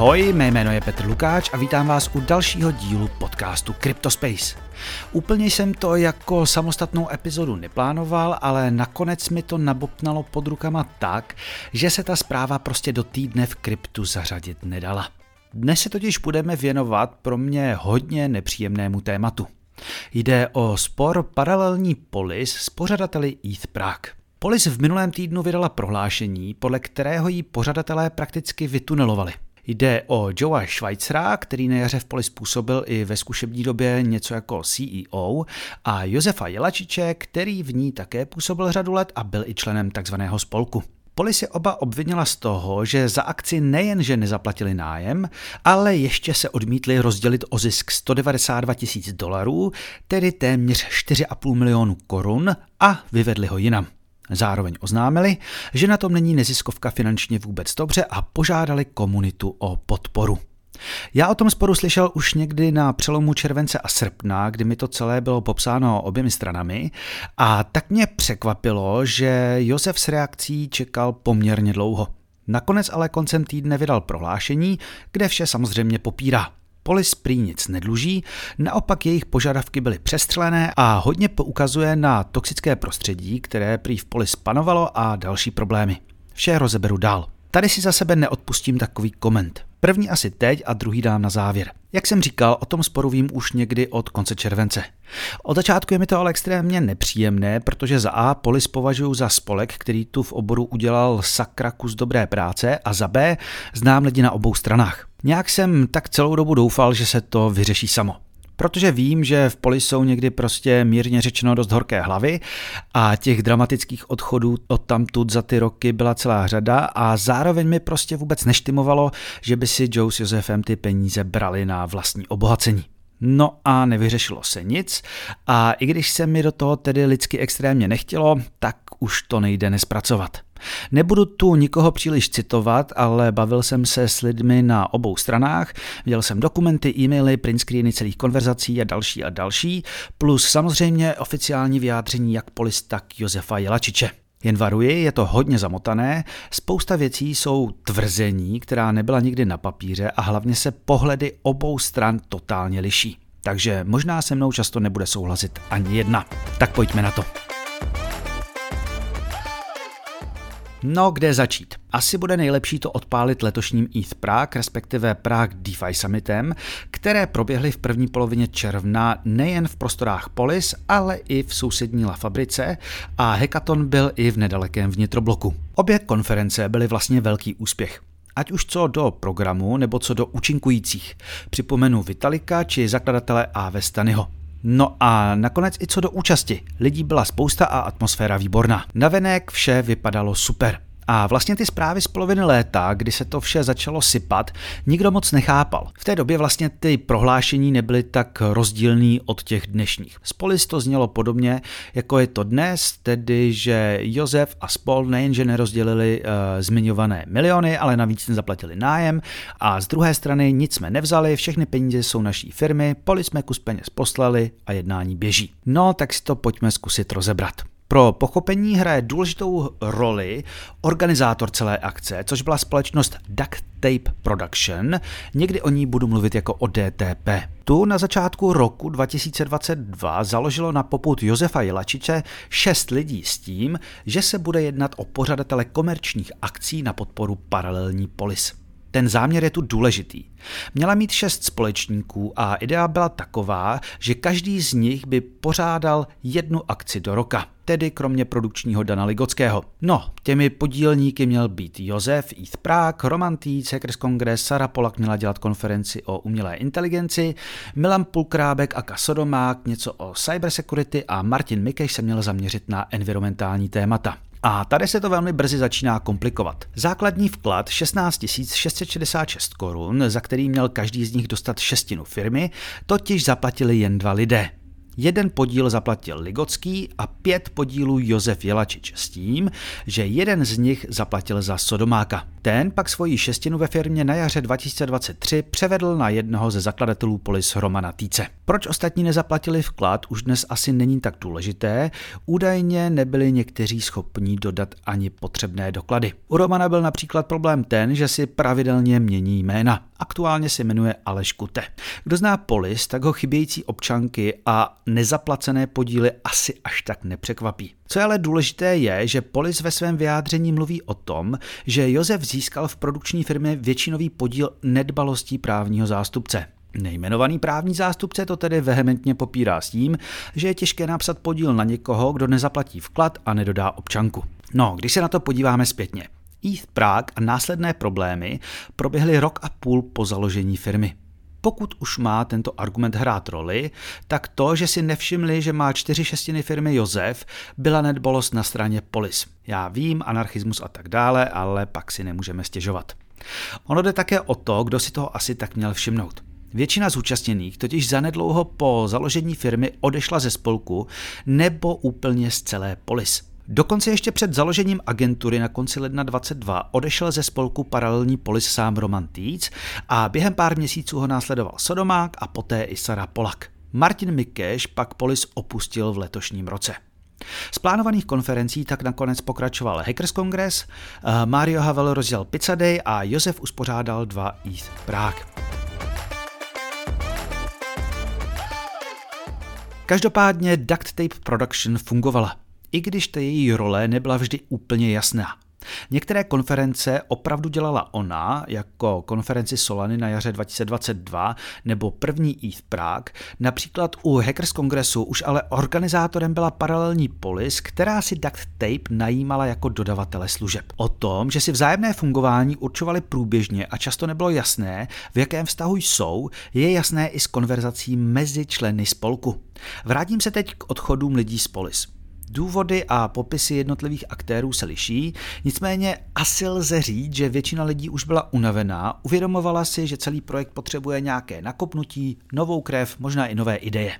Ahoj, mé jméno je Petr Lukáč a vítám vás u dalšího dílu podcastu Cryptospace. Úplně jsem to jako samostatnou epizodu neplánoval, ale nakonec mi to nabopnalo pod rukama tak, že se ta zpráva prostě do týdne v kryptu zařadit nedala. Dnes se totiž budeme věnovat pro mě hodně nepříjemnému tématu. Jde o spor paralelní polis s pořadateli ETH Prague. Polis v minulém týdnu vydala prohlášení, podle kterého jí pořadatelé prakticky vytunelovali. Jde o Joea Schweizera, který na jaře v Polis působil i ve zkušební době něco jako CEO, a Josefa Jelačiče, který v ní také působil řadu let a byl i členem takzvaného spolku. Polis je oba obvinila z toho, že za akci nejenže nezaplatili nájem, ale ještě se odmítli rozdělit o zisk 192 tisíc dolarů, tedy téměř 4,5 milionu korun a vyvedli ho jinam. Zároveň oznámili, že na tom není neziskovka finančně vůbec dobře a požádali komunitu o podporu. Já o tom sporu slyšel už někdy na přelomu července a srpna, kdy mi to celé bylo popsáno oběmi stranami a tak mě překvapilo, že Josef s reakcí čekal poměrně dlouho. Nakonec ale koncem týdne vydal prohlášení, kde vše samozřejmě popírá. Polis prý nic nedluží, naopak jejich požadavky byly přestřelené a hodně poukazuje na toxické prostředí, které prý v Polis panovalo a další problémy. Vše rozeberu dál. Tady si za sebe neodpustím takový koment. První asi teď a druhý dám na závěr. Jak jsem říkal, o tom sporu vím už někdy od konce července. Od začátku je mi to ale extrémně nepříjemné, protože za A Polis považuji za spolek, který tu v oboru udělal sakra kus dobré práce a za B znám lidi na obou stranách. Nějak jsem tak celou dobu doufal, že se to vyřeší samo protože vím, že v poli jsou někdy prostě mírně řečeno dost horké hlavy a těch dramatických odchodů od tamtud za ty roky byla celá řada a zároveň mi prostě vůbec neštimovalo, že by si Joe s Josefem ty peníze brali na vlastní obohacení. No a nevyřešilo se nic a i když se mi do toho tedy lidsky extrémně nechtělo, tak už to nejde nespracovat. Nebudu tu nikoho příliš citovat, ale bavil jsem se s lidmi na obou stranách, viděl jsem dokumenty, e-maily, print screeny celých konverzací a další a další, plus samozřejmě oficiální vyjádření jak polis, tak Josefa Jelačiče. Jen varuji, je to hodně zamotané, spousta věcí jsou tvrzení, která nebyla nikdy na papíře a hlavně se pohledy obou stran totálně liší. Takže možná se mnou často nebude souhlasit ani jedna. Tak pojďme na to. No, kde začít? Asi bude nejlepší to odpálit letošním ETH Prague, respektive Prague DeFi Summitem, které proběhly v první polovině června nejen v prostorách Polis, ale i v sousední La Fabrice a hackathon byl i v nedalekém vnitrobloku. Obě konference byly vlastně velký úspěch ať už co do programu nebo co do účinkujících. Připomenu Vitalika či zakladatele A.V. Stanyho. No a nakonec i co do účasti. Lidí byla spousta a atmosféra výborná. Navenek vše vypadalo super. A vlastně ty zprávy z poloviny léta, kdy se to vše začalo sypat, nikdo moc nechápal. V té době vlastně ty prohlášení nebyly tak rozdílný od těch dnešních. Spolis to znělo podobně, jako je to dnes, tedy že Josef a spol nejenže nerozdělili uh, zmiňované miliony, ale navíc nezaplatili nájem a z druhé strany nic jsme nevzali, všechny peníze jsou naší firmy, polis jsme kus peněz poslali a jednání běží. No, tak si to pojďme zkusit rozebrat. Pro pochopení hraje důležitou roli organizátor celé akce, což byla společnost Duct Tape Production. Někdy o ní budu mluvit jako o DTP. Tu na začátku roku 2022 založilo na poput Josefa Jelačiče šest lidí s tím, že se bude jednat o pořadatele komerčních akcí na podporu paralelní polis. Ten záměr je tu důležitý. Měla mít šest společníků a idea byla taková, že každý z nich by pořádal jednu akci do roka, tedy kromě produkčního Dana Ligockého. No, těmi podílníky měl být Josef, Eith Prague, Roman Týc, Hackers Congress, Sara Polak měla dělat konferenci o umělé inteligenci, Milan Pulkrábek a Kasodomák něco o cybersecurity a Martin Mikeš se měl zaměřit na environmentální témata. A tady se to velmi brzy začíná komplikovat. Základní vklad 16 666 korun, za který měl každý z nich dostat šestinu firmy, totiž zaplatili jen dva lidé. Jeden podíl zaplatil Ligocký a pět podílů Josef Jelačič s tím, že jeden z nich zaplatil za Sodomáka. Ten pak svoji šestinu ve firmě na jaře 2023 převedl na jednoho ze zakladatelů Polis Romana Týce. Proč ostatní nezaplatili vklad, už dnes asi není tak důležité. Údajně nebyli někteří schopní dodat ani potřebné doklady. U Romana byl například problém ten, že si pravidelně mění jména. Aktuálně se jmenuje Aleš Kute. Kdo zná Polis, tak ho chybějící občanky a nezaplacené podíly asi až tak nepřekvapí. Co je ale důležité je, že Polis ve svém vyjádření mluví o tom, že Josef získal v produkční firmě většinový podíl nedbalostí právního zástupce. Nejmenovaný právní zástupce to tedy vehementně popírá s tím, že je těžké napsat podíl na někoho, kdo nezaplatí vklad a nedodá občanku. No, když se na to podíváme zpětně. East Prague a následné problémy proběhly rok a půl po založení firmy. Pokud už má tento argument hrát roli, tak to, že si nevšimli, že má čtyři šestiny firmy Josef, byla nedbalost na straně Polis. Já vím, anarchismus a tak dále, ale pak si nemůžeme stěžovat. Ono jde také o to, kdo si toho asi tak měl všimnout. Většina zúčastněných totiž zanedlouho po založení firmy odešla ze spolku nebo úplně z celé polis. Dokonce ještě před založením agentury na konci ledna 22 odešel ze spolku paralelní polis sám Roman Týc a během pár měsíců ho následoval Sodomák a poté i Sara Polak. Martin Mikeš pak polis opustil v letošním roce. Z plánovaných konferencí tak nakonec pokračoval Hackers Congress, eh, Mario Havel rozdělal Pizza Day a Josef uspořádal dva East Prague. Každopádně Duct Tape Production fungovala, i když ta její role nebyla vždy úplně jasná. Některé konference opravdu dělala ona, jako konferenci Solany na jaře 2022 nebo první ETH Prague. Například u Hackers Kongresu už ale organizátorem byla paralelní polis, která si Duct Tape najímala jako dodavatele služeb. O tom, že si vzájemné fungování určovali průběžně a často nebylo jasné, v jakém vztahu jsou, je jasné i z konverzací mezi členy spolku. Vrátím se teď k odchodům lidí z polis. Důvody a popisy jednotlivých aktérů se liší, nicméně asi lze říct, že většina lidí už byla unavená, uvědomovala si, že celý projekt potřebuje nějaké nakopnutí, novou krev, možná i nové ideje.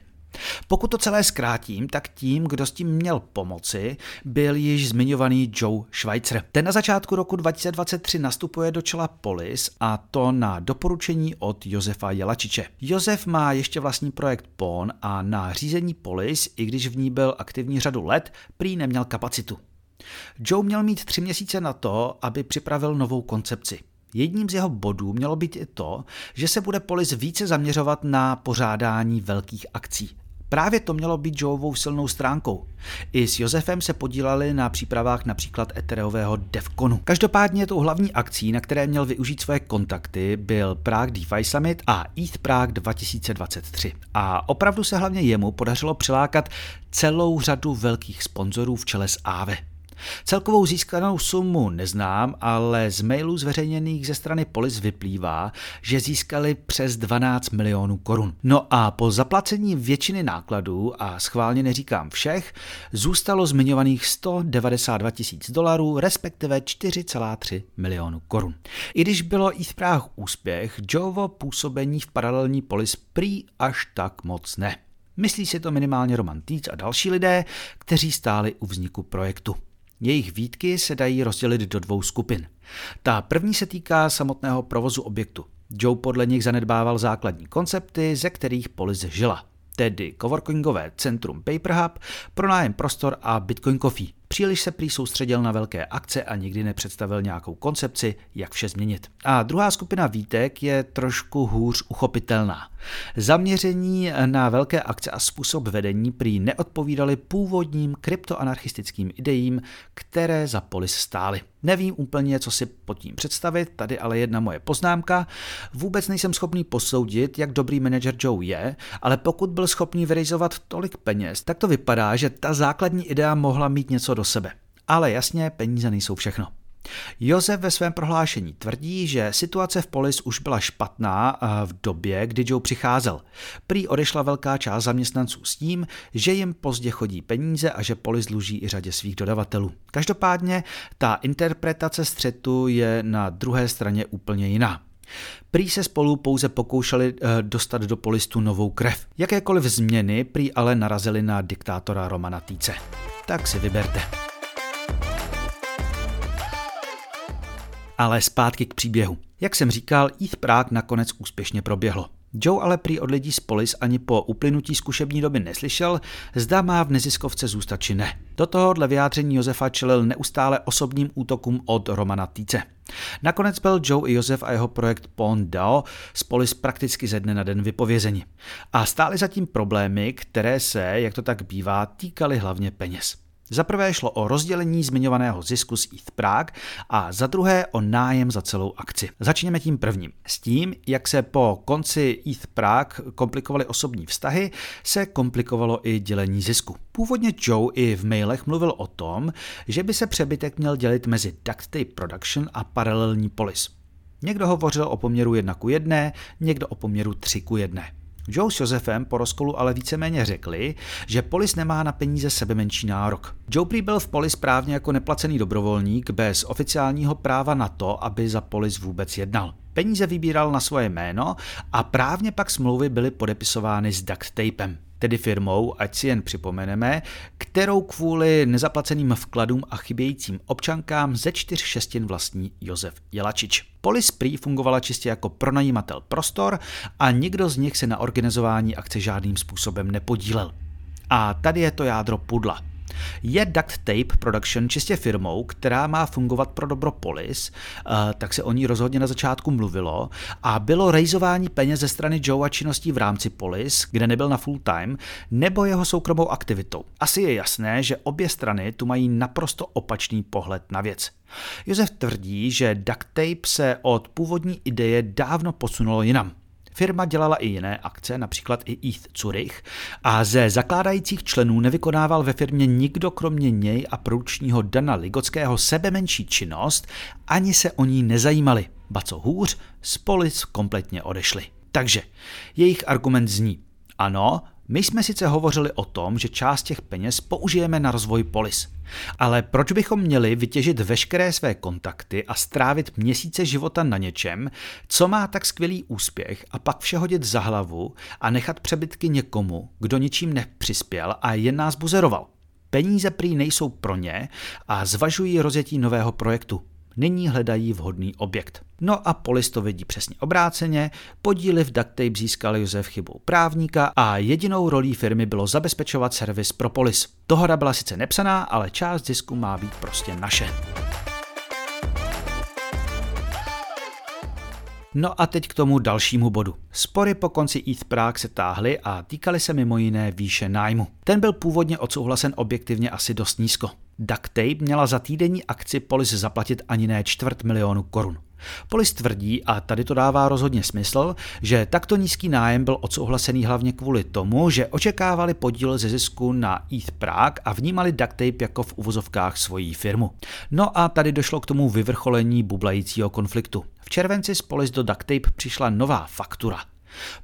Pokud to celé zkrátím, tak tím, kdo s tím měl pomoci, byl již zmiňovaný Joe Schweitzer. Ten na začátku roku 2023 nastupuje do čela Polis a to na doporučení od Josefa Jelačiče. Josef má ještě vlastní projekt PON a na řízení Polis, i když v ní byl aktivní řadu let, prý neměl kapacitu. Joe měl mít tři měsíce na to, aby připravil novou koncepci. Jedním z jeho bodů mělo být i to, že se bude Polis více zaměřovat na pořádání velkých akcí. Právě to mělo být Joeovou silnou stránkou. I s Josefem se podíleli na přípravách například Ethereového Devconu. Každopádně tou hlavní akcí, na které měl využít své kontakty, byl Prague DeFi Summit a ETH Prague 2023. A opravdu se hlavně jemu podařilo přilákat celou řadu velkých sponzorů v čele s Aave. Celkovou získanou sumu neznám, ale z mailů zveřejněných ze strany Polis vyplývá, že získali přes 12 milionů korun. No a po zaplacení většiny nákladů, a schválně neříkám všech, zůstalo zmiňovaných 192 tisíc dolarů, respektive 4,3 milionů korun. I když bylo i v Prahu úspěch, Jovo působení v paralelní Polis prý až tak moc ne. Myslí si to minimálně Roman Týc a další lidé, kteří stáli u vzniku projektu. Jejich výtky se dají rozdělit do dvou skupin. Ta první se týká samotného provozu objektu. Joe podle nich zanedbával základní koncepty, ze kterých Polis žila, tedy coworkingové centrum PaperHub, pronájem prostor a Bitcoin Coffee. Příliš se prý soustředil na velké akce a nikdy nepředstavil nějakou koncepci, jak vše změnit. A druhá skupina výtek je trošku hůř uchopitelná. Zaměření na velké akce a způsob vedení prý neodpovídaly původním kryptoanarchistickým ideím, které za polis stály. Nevím úplně, co si pod tím představit, tady ale jedna moje poznámka. Vůbec nejsem schopný posoudit, jak dobrý manager Joe je, ale pokud byl schopný vyrizovat tolik peněz, tak to vypadá, že ta základní idea mohla mít něco do sebe. Ale jasně, peníze nejsou všechno. Josef ve svém prohlášení tvrdí, že situace v Polis už byla špatná eh, v době, kdy Joe přicházel. Prý odešla velká část zaměstnanců s tím, že jim pozdě chodí peníze a že Polis dluží i řadě svých dodavatelů. Každopádně ta interpretace střetu je na druhé straně úplně jiná. Prý se spolu pouze pokoušeli eh, dostat do polistu novou krev. Jakékoliv změny prý ale narazily na diktátora Romana Týce. Tak si vyberte. Ale zpátky k příběhu. Jak jsem říkal, ETH Prague nakonec úspěšně proběhlo. Joe ale prý od lidí z Polis ani po uplynutí zkušební doby neslyšel, zda má v neziskovce zůstat či ne. Do tohohle vyjádření Josefa čelil neustále osobním útokům od Romana Týce. Nakonec byl Joe i Josef a jeho projekt Pond Dao z Polis prakticky ze dne na den vypovězeni. A stály zatím problémy, které se, jak to tak bývá, týkaly hlavně peněz. Za prvé šlo o rozdělení zmiňovaného zisku z ETH Prague a za druhé o nájem za celou akci. Začněme tím prvním. S tím, jak se po konci ETH Prague komplikovaly osobní vztahy, se komplikovalo i dělení zisku. Původně Joe i v mailech mluvil o tom, že by se přebytek měl dělit mezi Duct Tape Production a paralelní polis. Někdo hovořil o poměru 1 ku 1, někdo o poměru 3 ku 1. Joe s Josefem po rozkolu ale víceméně řekli, že Polis nemá na peníze sebe menší nárok. Joe prý byl v Polis právně jako neplacený dobrovolník bez oficiálního práva na to, aby za Polis vůbec jednal. Peníze vybíral na svoje jméno a právně pak smlouvy byly podepisovány s duct tapem tedy firmou, ať si jen připomeneme, kterou kvůli nezaplaceným vkladům a chybějícím občankám ze čtyř šestin vlastní Josef Jelačič. Polis prý fungovala čistě jako pronajímatel prostor a nikdo z nich se na organizování akce žádným způsobem nepodílel. A tady je to jádro pudla. Je Duct Tape Production čistě firmou, která má fungovat pro dobro Polis, eh, tak se o ní rozhodně na začátku mluvilo a bylo rejzování peněz ze strany Joe a činností v rámci Polis, kde nebyl na full time, nebo jeho soukromou aktivitou. Asi je jasné, že obě strany tu mají naprosto opačný pohled na věc. Josef tvrdí, že duct tape se od původní ideje dávno posunulo jinam. Firma dělala i jiné akce, například i ETH Zurich, a ze zakládajících členů nevykonával ve firmě nikdo kromě něj a průčního Dana Ligockého sebe menší činnost, ani se o ní nezajímali. Ba co hůř, z kompletně odešli. Takže jejich argument zní, ano, my jsme sice hovořili o tom, že část těch peněz použijeme na rozvoj polis. Ale proč bychom měli vytěžit veškeré své kontakty a strávit měsíce života na něčem, co má tak skvělý úspěch a pak vše hodit za hlavu a nechat přebytky někomu, kdo ničím nepřispěl a jen nás buzeroval? Peníze prý nejsou pro ně a zvažují rozjetí nového projektu. Nyní hledají vhodný objekt. No a Polis to vidí přesně obráceně, podíly v Ducktape získal Josef chybou právníka a jedinou rolí firmy bylo zabezpečovat servis pro Polis. Dohoda byla sice nepsaná, ale část zisku má být prostě naše. No a teď k tomu dalšímu bodu. Spory po konci ETH Prague se táhly a týkaly se mimo jiné výše nájmu. Ten byl původně odsouhlasen objektivně asi dost nízko. Duct Tape měla za týdenní akci Polis zaplatit ani ne čtvrt milionu korun. Polis tvrdí, a tady to dává rozhodně smysl, že takto nízký nájem byl odsouhlasený hlavně kvůli tomu, že očekávali podíl ze zisku na ETH Prague a vnímali duct tape jako v uvozovkách svoji firmu. No a tady došlo k tomu vyvrcholení bublajícího konfliktu. V červenci z Polis do duct tape přišla nová faktura –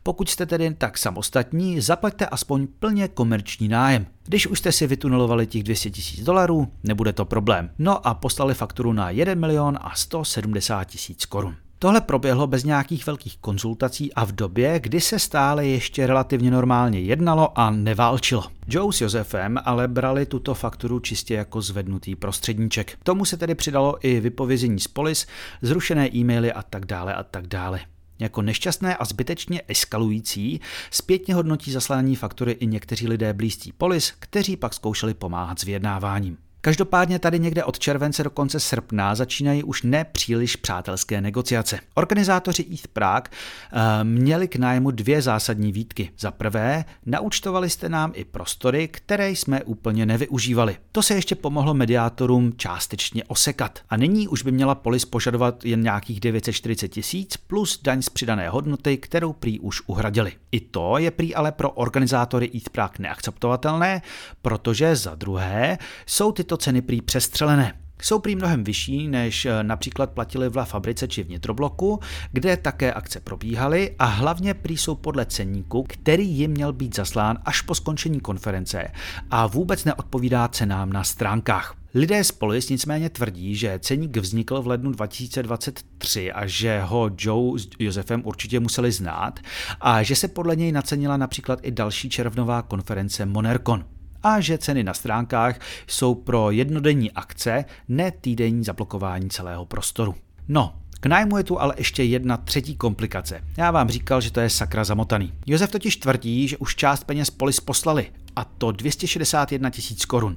pokud jste tedy tak samostatní, zaplaťte aspoň plně komerční nájem. Když už jste si vytunelovali těch 200 tisíc dolarů, nebude to problém. No a poslali fakturu na 1 milion a 170 tisíc korun. Tohle proběhlo bez nějakých velkých konzultací a v době, kdy se stále ještě relativně normálně jednalo a neválčilo. Joe s Josefem ale brali tuto fakturu čistě jako zvednutý prostředníček. Tomu se tedy přidalo i vypovězení z polis, zrušené e-maily a tak dále a tak dále. Jako nešťastné a zbytečně eskalující zpětně hodnotí zaslání faktory i někteří lidé blízcí polis, kteří pak zkoušeli pomáhat s vyjednáváním. Každopádně tady někde od července do konce srpna začínají už nepříliš přátelské negociace. Organizátoři ETH Prague uh, měli k nájmu dvě zásadní výtky. Za prvé, naučtovali jste nám i prostory, které jsme úplně nevyužívali. To se ještě pomohlo mediátorům částečně osekat. A nyní už by měla polis požadovat jen nějakých 940 tisíc plus daň z přidané hodnoty, kterou prý už uhradili. I to je prý ale pro organizátory ETH Prague neakceptovatelné, protože za druhé jsou tyto tyto ceny prý přestřelené. Jsou prý mnohem vyšší, než eh, například platili v La Fabrice či vnitrobloku, kde také akce probíhaly a hlavně prý jsou podle ceníku, který jim měl být zaslán až po skončení konference a vůbec neodpovídá cenám na stránkách. Lidé z Polis nicméně tvrdí, že ceník vznikl v lednu 2023 a že ho Joe s Josefem určitě museli znát a že se podle něj nacenila například i další červnová konference Monercon a že ceny na stránkách jsou pro jednodenní akce, ne týdenní zablokování celého prostoru. No, k nájmu je tu ale ještě jedna třetí komplikace. Já vám říkal, že to je sakra zamotaný. Josef totiž tvrdí, že už část peněz Polis poslali, a to 261 tisíc korun.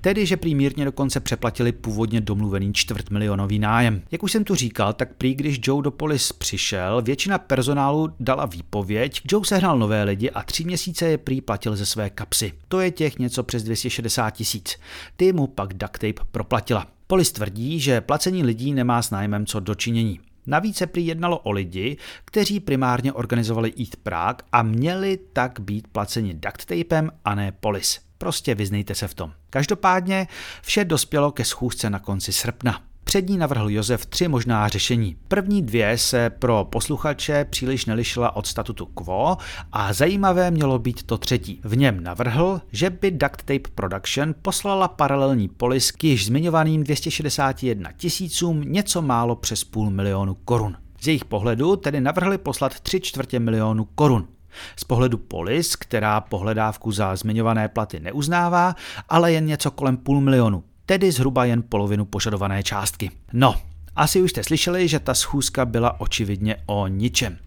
Tedy, že prý mírně dokonce přeplatili původně domluvený čtvrt milionový nájem. Jak už jsem tu říkal, tak prý, když Joe do Polis přišel, většina personálu dala výpověď, Joe sehnal nové lidi a tři měsíce je prý platil ze své kapsy. To je těch něco přes 260 tisíc. Ty mu pak duct tape proplatila. Polis tvrdí, že placení lidí nemá s nájmem co dočinění. Navíc se prý jednalo o lidi, kteří primárně organizovali Eat Prague a měli tak být placeni duct tapem a ne polis. Prostě vyznejte se v tom. Každopádně vše dospělo ke schůzce na konci srpna. Před ní navrhl Josef tři možná řešení. První dvě se pro posluchače příliš nelišila od statutu quo a zajímavé mělo být to třetí. V něm navrhl, že by Duct Tape Production poslala paralelní polis k již zmiňovaným 261 tisícům něco málo přes půl milionu korun. Z jejich pohledu tedy navrhli poslat tři čtvrtě milionu korun. Z pohledu Polis, která pohledávku za zmiňované platy neuznává, ale jen něco kolem půl milionu tedy zhruba jen polovinu požadované částky. No, asi už jste slyšeli, že ta schůzka byla očividně o ničem.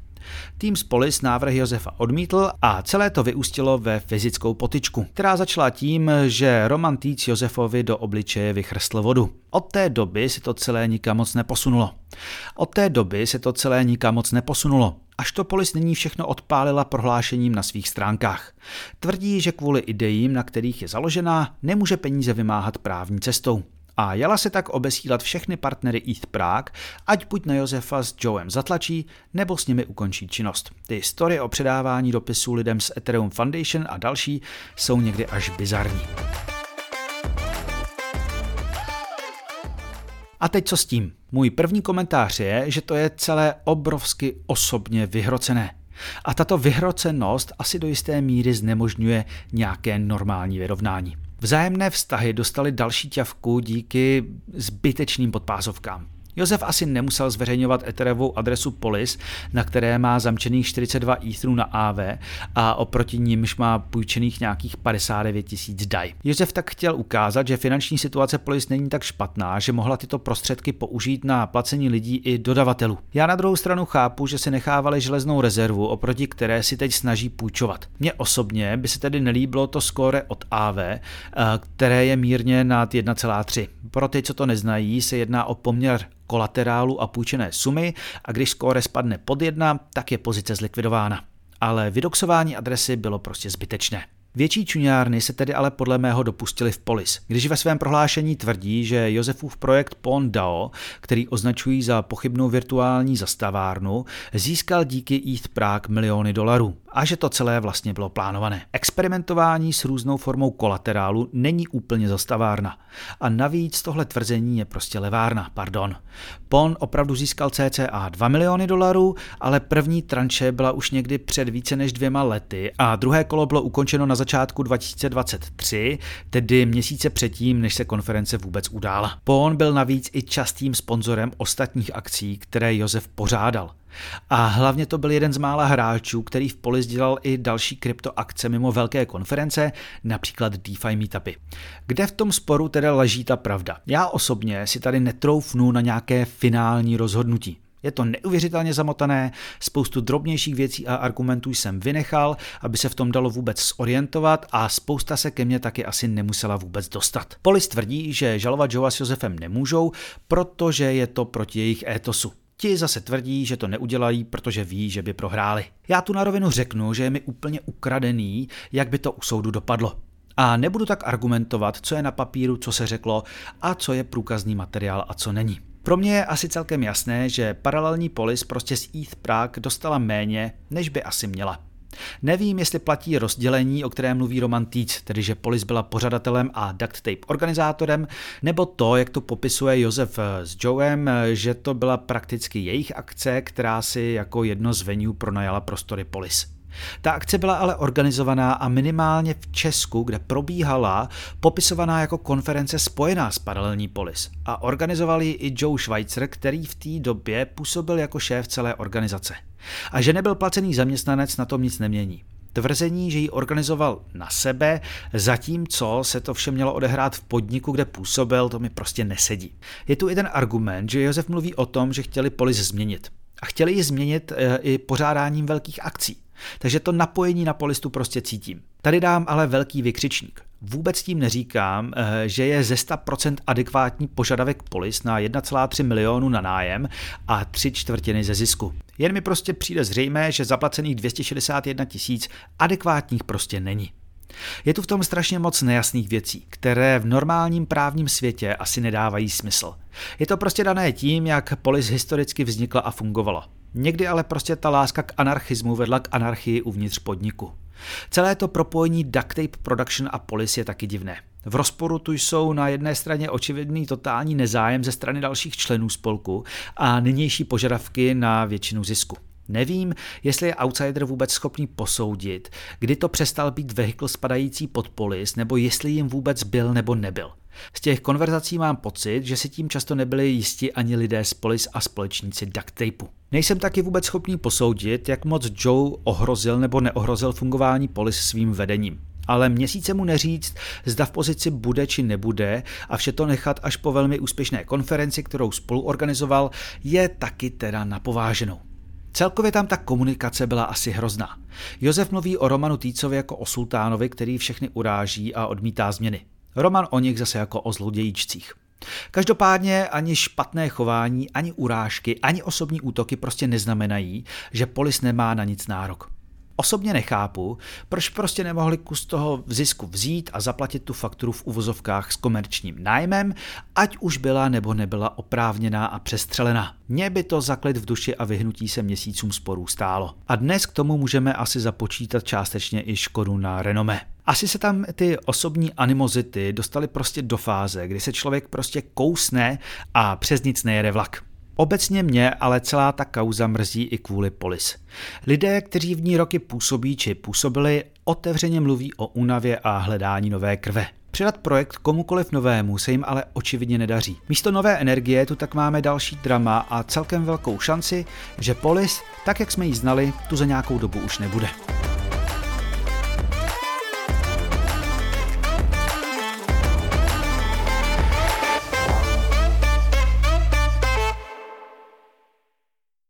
Tým z Polis návrh Josefa odmítl a celé to vyústilo ve fyzickou potičku, která začala tím, že Roman Týc Josefovi do obličeje vychrstl vodu. Od té doby se to celé nikam moc neposunulo. Od té doby se to celé nikam moc neposunulo až to polis nyní všechno odpálila prohlášením na svých stránkách. Tvrdí, že kvůli idejím, na kterých je založená, nemůže peníze vymáhat právní cestou. A jela se tak obesílat všechny partnery East Prague, ať buď na Josefa s Joem zatlačí, nebo s nimi ukončí činnost. Ty historie o předávání dopisů lidem z Ethereum Foundation a další jsou někdy až bizarní. A teď co s tím? Můj první komentář je, že to je celé obrovsky osobně vyhrocené. A tato vyhrocenost asi do jisté míry znemožňuje nějaké normální vyrovnání. Vzájemné vztahy dostaly další ťavku díky zbytečným podpásovkám. Josef asi nemusel zveřejňovat Ethereovou adresu Polis, na které má zamčených 42 Etherů na AV a oproti nímž má půjčených nějakých 59 tisíc DAI. Josef tak chtěl ukázat, že finanční situace Polis není tak špatná, že mohla tyto prostředky použít na placení lidí i dodavatelů. Já na druhou stranu chápu, že se nechávali železnou rezervu, oproti které si teď snaží půjčovat. Mně osobně by se tedy nelíbilo to skóre od AV, eh, které je mírně nad 1,3. Pro ty, co to neznají, se jedná o poměr kolaterálu a půjčené sumy a když skóre spadne pod jedna, tak je pozice zlikvidována. Ale vydoxování adresy bylo prostě zbytečné. Větší čuňárny se tedy ale podle mého dopustili v Polis, když ve svém prohlášení tvrdí, že Josefův projekt PonDAO, který označují za pochybnou virtuální zastavárnu, získal díky ETH Prague miliony dolarů a že to celé vlastně bylo plánované. Experimentování s různou formou kolaterálu není úplně zastavárna. A navíc tohle tvrzení je prostě levárna, pardon. PON opravdu získal cca 2 miliony dolarů, ale první tranše byla už někdy před více než dvěma lety a druhé kolo bylo ukončeno na začátku 2023, tedy měsíce předtím, než se konference vůbec udála. PON byl navíc i častým sponzorem ostatních akcí, které Josef pořádal. A hlavně to byl jeden z mála hráčů, který v Polis dělal i další kryptoakce mimo velké konference, například DeFi meetupy. Kde v tom sporu teda leží ta pravda? Já osobně si tady netroufnu na nějaké finální rozhodnutí. Je to neuvěřitelně zamotané, spoustu drobnějších věcí a argumentů jsem vynechal, aby se v tom dalo vůbec zorientovat a spousta se ke mně taky asi nemusela vůbec dostat. Polis tvrdí, že žalovat Joa s Josefem nemůžou, protože je to proti jejich étosu. Ti zase tvrdí, že to neudělají, protože ví, že by prohráli. Já tu na rovinu řeknu, že je mi úplně ukradený, jak by to u soudu dopadlo. A nebudu tak argumentovat, co je na papíru, co se řeklo a co je průkazný materiál a co není. Pro mě je asi celkem jasné, že paralelní polis prostě z ETH Prague dostala méně, než by asi měla. Nevím, jestli platí rozdělení, o kterém mluví Roman Týc, tedy že Polis byla pořadatelem a Duct Tape organizátorem, nebo to, jak to popisuje Josef s Joem, že to byla prakticky jejich akce, která si jako jedno z venue pronajala prostory Polis. Ta akce byla ale organizovaná a minimálně v Česku, kde probíhala, popisovaná jako konference spojená s Paralelní polis. A organizoval ji i Joe Schweitzer, který v té době působil jako šéf celé organizace. A že nebyl placený zaměstnanec, na tom nic nemění. Tvrzení, že ji organizoval na sebe, zatímco se to vše mělo odehráat v podniku, kde působil, to mi prostě nesedí. Je tu i ten argument, že Josef mluví o tom, že chtěli polis změnit. A chtěli ji změnit eh, i pořádáním velkých akcí. Takže to napojení na polistu prostě cítím. Tady dám ale velký vykřičník. Vůbec tím neříkám, eh, že je ze 100% adekvátní požadavek polis na 1,3 milionu na nájem a 3 čtvrtiny ze zisku. Jen mi prostě přijde zřejmé, že zaplacených 261 tisíc adekvátních prostě není. Je tu v tom strašně moc nejasných věcí, které v normálním právním světě asi nedávají smysl. Je to prostě dané tím, jak polis historicky vznikla a fungovala. Někdy ale prostě ta láska k anarchismu vedla k anarchii uvnitř podniku. Celé to propojení duct tape production a polis je taky divné. V rozporu tu jsou na jedné straně očividný totální nezájem ze strany dalších členů spolku a nynější požadavky na většinu zisku. Nevím, jestli je outsider vůbec schopný posoudit, kdy to přestal být vehikl spadající pod polis, nebo jestli jim vůbec byl nebo nebyl. Z těch konverzací mám pocit, že si tím často nebyli jisti ani lidé z polis a společníci duct tapeu. Nejsem taky vůbec schopný posoudit, jak moc Joe ohrozil nebo neohrozil fungování polis svým vedením. Ale měsíce mu neříct, zda v pozici bude či nebude a vše to nechat až po velmi úspěšné konferenci, kterou spolu organizoval, je taky teda napováženou. Celkově tam ta komunikace byla asi hrozná. Josef mluví o Romanu Týcovi jako o sultánovi, který všechny uráží a odmítá změny. Roman o nich zase jako o zlodějíčcích. Každopádně ani špatné chování, ani urážky, ani osobní útoky prostě neznamenají, že polis nemá na nic nárok. Osobně nechápu, proč prostě nemohli kus toho zisku vzít a zaplatit tu fakturu v uvozovkách s komerčním nájmem, ať už byla nebo nebyla oprávněná a přestřelená. Mě by to zaklid v duši a vyhnutí se měsícům sporů stálo. A dnes k tomu můžeme asi započítat částečně i škodu na renome. Asi se tam ty osobní animozity dostaly prostě do fáze, kdy se člověk prostě kousne a přes nic nejede vlak. Obecně mě ale celá ta kauza mrzí i kvůli polis. Lidé, kteří v ní roky působí či působili, otevřeně mluví o únavě a hledání nové krve. Předat projekt komukoliv novému se jim ale očividně nedaří. Místo nové energie tu tak máme další drama a celkem velkou šanci, že polis, tak jak jsme ji znali, tu za nějakou dobu už nebude.